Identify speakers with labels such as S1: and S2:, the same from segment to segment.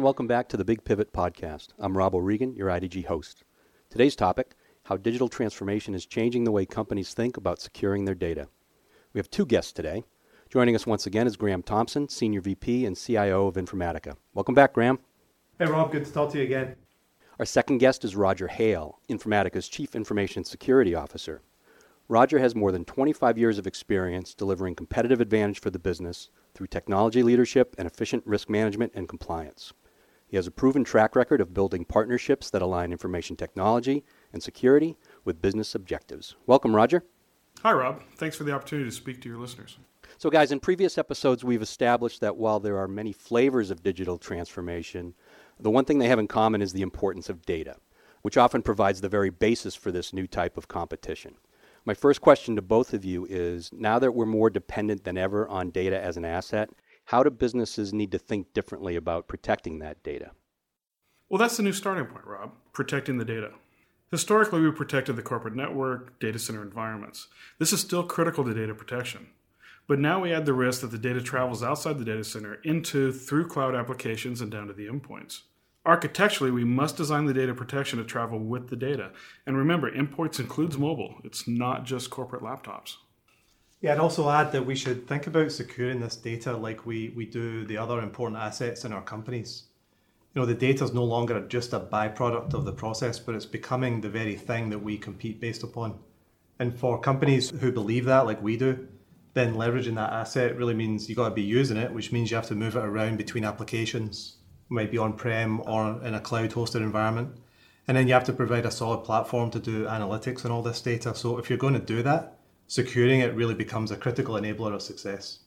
S1: and welcome back to the Big Pivot Podcast. I'm Rob O'Regan, your IDG host. Today's topic how digital transformation is changing the way companies think about securing their data. We have two guests today. Joining us once again is Graham Thompson, Senior VP and CIO of Informatica. Welcome back, Graham.
S2: Hey, Rob, good to talk to you again.
S1: Our second guest is Roger Hale, Informatica's Chief Information Security Officer. Roger has more than 25 years of experience delivering competitive advantage for the business through technology leadership and efficient risk management and compliance. He has a proven track record of building partnerships that align information technology and security with business objectives. Welcome, Roger.
S3: Hi, Rob. Thanks for the opportunity to speak to your listeners.
S1: So, guys, in previous episodes, we've established that while there are many flavors of digital transformation, the one thing they have in common is the importance of data, which often provides the very basis for this new type of competition. My first question to both of you is now that we're more dependent than ever on data as an asset, how do businesses need to think differently about protecting that data?
S3: Well, that's the new starting point, Rob protecting the data. Historically, we protected the corporate network, data center environments. This is still critical to data protection. But now we add the risk that the data travels outside the data center into, through cloud applications and down to the endpoints. Architecturally, we must design the data protection to travel with the data. And remember, endpoints includes mobile. It's not just corporate laptops.
S2: Yeah, I'd also add that we should think about securing this data like we, we do the other important assets in our companies. You know, the data is no longer just a byproduct of the process, but it's becoming the very thing that we compete based upon. And for companies who believe that, like we do, then leveraging that asset really means you've got to be using it, which means you have to move it around between applications, it might be on prem or in a cloud hosted environment. And then you have to provide a solid platform to do analytics on all this data. So if you're going to do that, securing it really becomes a critical enabler of success.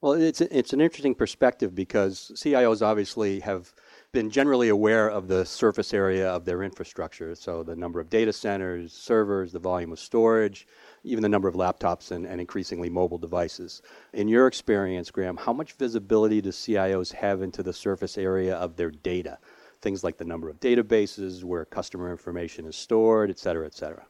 S1: Well, it's it's an interesting perspective because CIOs obviously have been generally aware of the surface area of their infrastructure. So the number of data centers, servers, the volume of storage, even the number of laptops and, and increasingly mobile devices. In your experience, Graham, how much visibility do CIOs have into the surface area of their data? Things like the number of databases, where customer information is stored, et cetera, et cetera.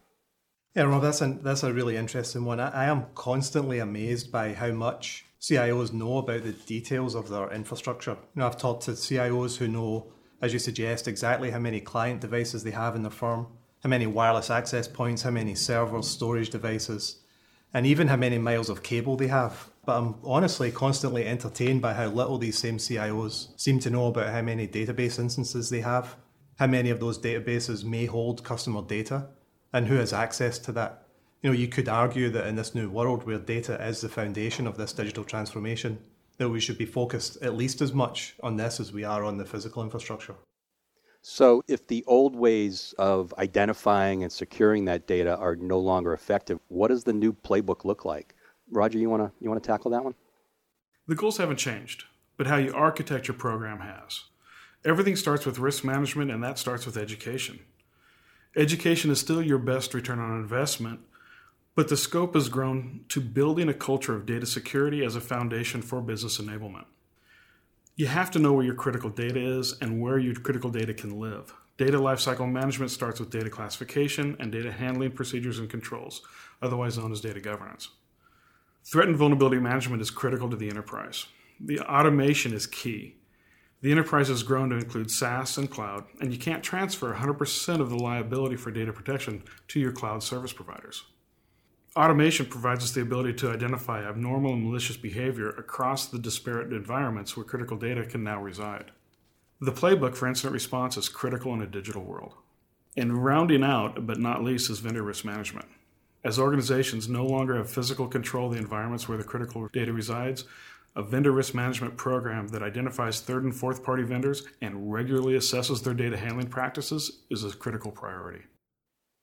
S2: Yeah, Rob, that's a, that's a really interesting one. I, I am constantly amazed by how much CIOs know about the details of their infrastructure. You know, I've talked to CIOs who know, as you suggest, exactly how many client devices they have in their firm, how many wireless access points, how many servers, storage devices, and even how many miles of cable they have. But I'm honestly constantly entertained by how little these same CIOs seem to know about how many database instances they have, how many of those databases may hold customer data, and who has access to that. You know, you could argue that in this new world where data is the foundation of this digital transformation, that we should be focused at least as much on this as we are on the physical infrastructure.
S1: So, if the old ways of identifying and securing that data are no longer effective, what does the new playbook look like? Roger, you want to you want to tackle that one?
S3: The goals haven't changed, but how you architect your program has. Everything starts with risk management, and that starts with education. Education is still your best return on investment, but the scope has grown to building a culture of data security as a foundation for business enablement. You have to know where your critical data is and where your critical data can live. Data lifecycle management starts with data classification and data handling procedures and controls, otherwise known as data governance. Threat and vulnerability management is critical to the enterprise. The automation is key. The enterprise has grown to include SaaS and cloud, and you can't transfer 100% of the liability for data protection to your cloud service providers. Automation provides us the ability to identify abnormal and malicious behavior across the disparate environments where critical data can now reside. The playbook for incident response is critical in a digital world. And rounding out, but not least, is vendor risk management. As organizations no longer have physical control of the environments where the critical data resides, a vendor risk management program that identifies third and fourth party vendors and regularly assesses their data handling practices is a critical priority.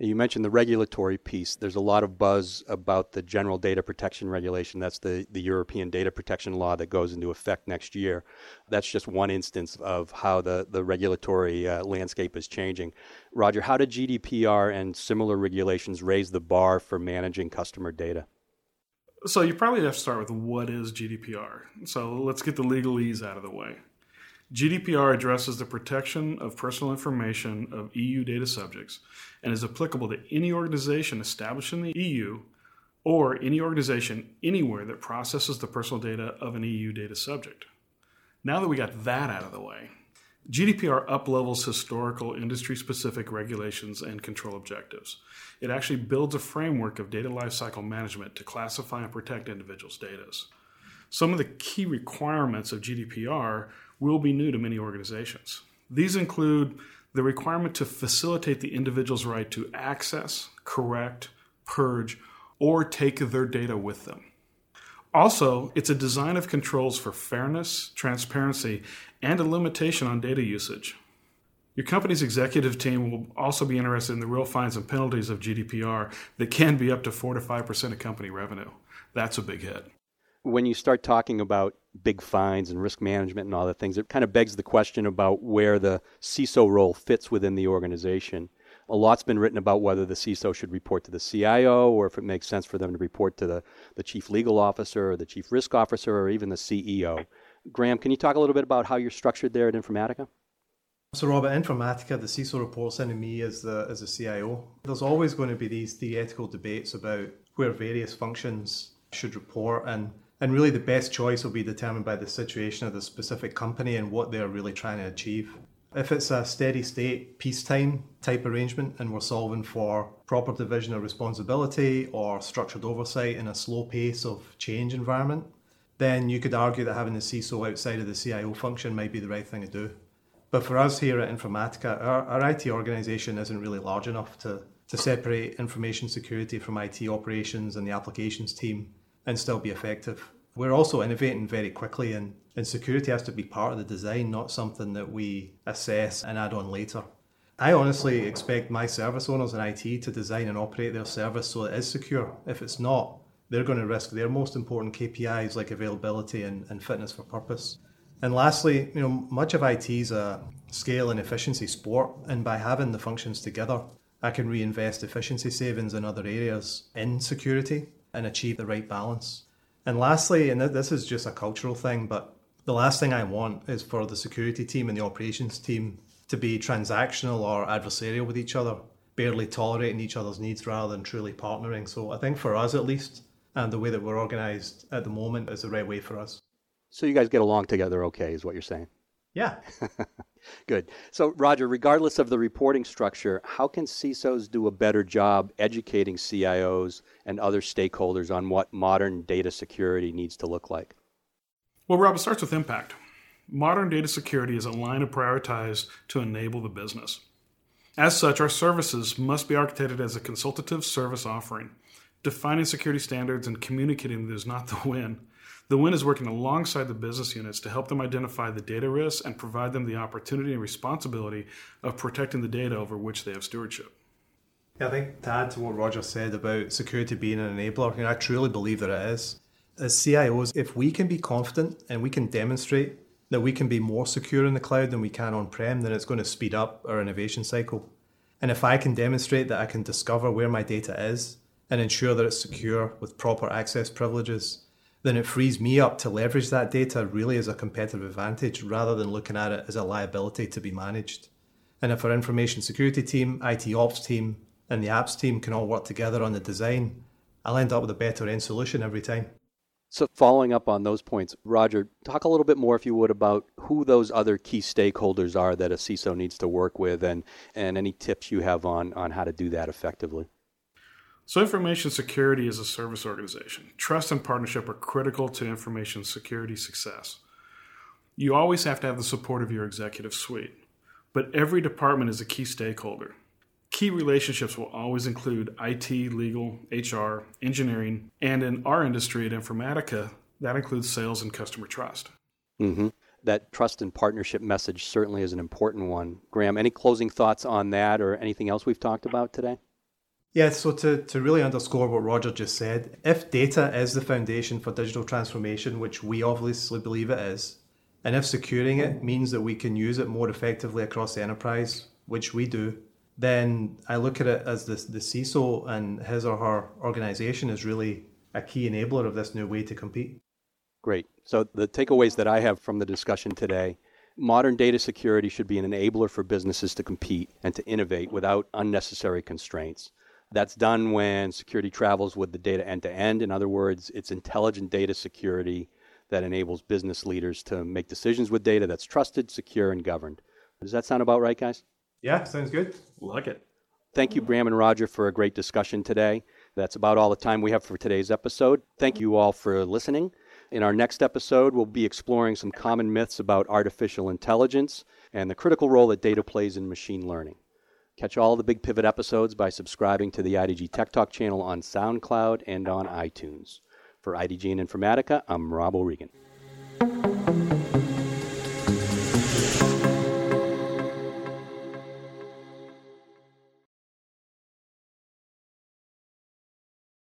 S1: You mentioned the regulatory piece. There's a lot of buzz about the General Data Protection Regulation. That's the, the European data protection law that goes into effect next year. That's just one instance of how the, the regulatory uh, landscape is changing. Roger, how did GDPR and similar regulations raise the bar for managing customer data?
S3: So, you probably have to start with what is GDPR. So, let's get the legalese out of the way. GDPR addresses the protection of personal information of EU data subjects and is applicable to any organization established in the EU or any organization anywhere that processes the personal data of an EU data subject. Now that we got that out of the way, GDPR uplevels historical industry specific regulations and control objectives. It actually builds a framework of data lifecycle management to classify and protect individuals' data. Some of the key requirements of GDPR will be new to many organizations. These include the requirement to facilitate the individual's right to access, correct, purge, or take their data with them. Also, it's a design of controls for fairness, transparency, and a limitation on data usage. Your company's executive team will also be interested in the real fines and penalties of GDPR that can be up to 4 to 5% of company revenue. That's a big hit.
S1: When you start talking about big fines and risk management and all the things, it kind of begs the question about where the CISO role fits within the organization a lot's been written about whether the CISO should report to the CIO or if it makes sense for them to report to the, the chief legal officer or the chief risk officer or even the CEO. Graham, can you talk a little bit about how you're structured there at Informatica?
S2: So, Robert, Informatica, the CISO reports into me as the as the CIO. There's always going to be these theoretical debates about where various functions should report, and and really the best choice will be determined by the situation of the specific company and what they're really trying to achieve. If it's a steady state peacetime type arrangement and we're solving for proper division of responsibility or structured oversight in a slow pace of change environment, then you could argue that having the CISO outside of the CIO function might be the right thing to do. But for us here at Informatica, our, our IT organization isn't really large enough to, to separate information security from IT operations and the applications team and still be effective. We're also innovating very quickly and and security has to be part of the design, not something that we assess and add on later. I honestly expect my service owners in IT to design and operate their service so it is secure. If it's not, they're going to risk their most important KPIs like availability and, and fitness for purpose. And lastly, you know, much of IT is a scale and efficiency sport, and by having the functions together, I can reinvest efficiency savings in other areas in security and achieve the right balance. And lastly, and this is just a cultural thing, but the last thing I want is for the security team and the operations team to be transactional or adversarial with each other, barely tolerating each other's needs rather than truly partnering. So I think for us at least, and the way that we're organized at the moment is the right way for us.
S1: So you guys get along together okay, is what you're saying?
S2: Yeah.
S1: Good. So, Roger, regardless of the reporting structure, how can CISOs do a better job educating CIOs and other stakeholders on what modern data security needs to look like?
S3: Well, Rob, it starts with impact. Modern data security is a line of prioritized to enable the business. As such, our services must be architected as a consultative service offering. Defining security standards and communicating them is not the win. The win is working alongside the business units to help them identify the data risks and provide them the opportunity and responsibility of protecting the data over which they have stewardship.
S2: Yeah, I think to add to what Roger said about security being an enabler, know, I truly believe that it is as CIOs, if we can be confident and we can demonstrate that we can be more secure in the cloud than we can on prem, then it's going to speed up our innovation cycle. And if I can demonstrate that I can discover where my data is and ensure that it's secure with proper access privileges, then it frees me up to leverage that data really as a competitive advantage rather than looking at it as a liability to be managed. And if our information security team, IT ops team, and the apps team can all work together on the design, I'll end up with a better end solution every time.
S1: So, following up on those points, Roger, talk a little bit more, if you would, about who those other key stakeholders are that a CISO needs to work with and, and any tips you have on, on how to do that effectively.
S3: So, information security is a service organization. Trust and partnership are critical to information security success. You always have to have the support of your executive suite, but every department is a key stakeholder. Key relationships will always include IT, legal, HR, engineering, and in our industry at Informatica, that includes sales and customer trust.
S1: Mm-hmm. That trust and partnership message certainly is an important one. Graham, any closing thoughts on that or anything else we've talked about today?
S2: Yeah, so to, to really underscore what Roger just said, if data is the foundation for digital transformation, which we obviously believe it is, and if securing it means that we can use it more effectively across the enterprise, which we do, then I look at it as the, the CISO and his or her organization is really a key enabler of this new way to compete.
S1: Great. So, the takeaways that I have from the discussion today modern data security should be an enabler for businesses to compete and to innovate without unnecessary constraints. That's done when security travels with the data end to end. In other words, it's intelligent data security that enables business leaders to make decisions with data that's trusted, secure, and governed. Does that sound about right, guys?
S2: Yeah, sounds good.
S4: Like it.
S1: Thank you, Graham and Roger, for a great discussion today. That's about all the time we have for today's episode. Thank you all for listening. In our next episode, we'll be exploring some common myths about artificial intelligence and the critical role that data plays in machine learning. Catch all the Big Pivot episodes by subscribing to the IDG Tech Talk channel on SoundCloud and on iTunes. For IDG and Informatica, I'm Rob O'Regan.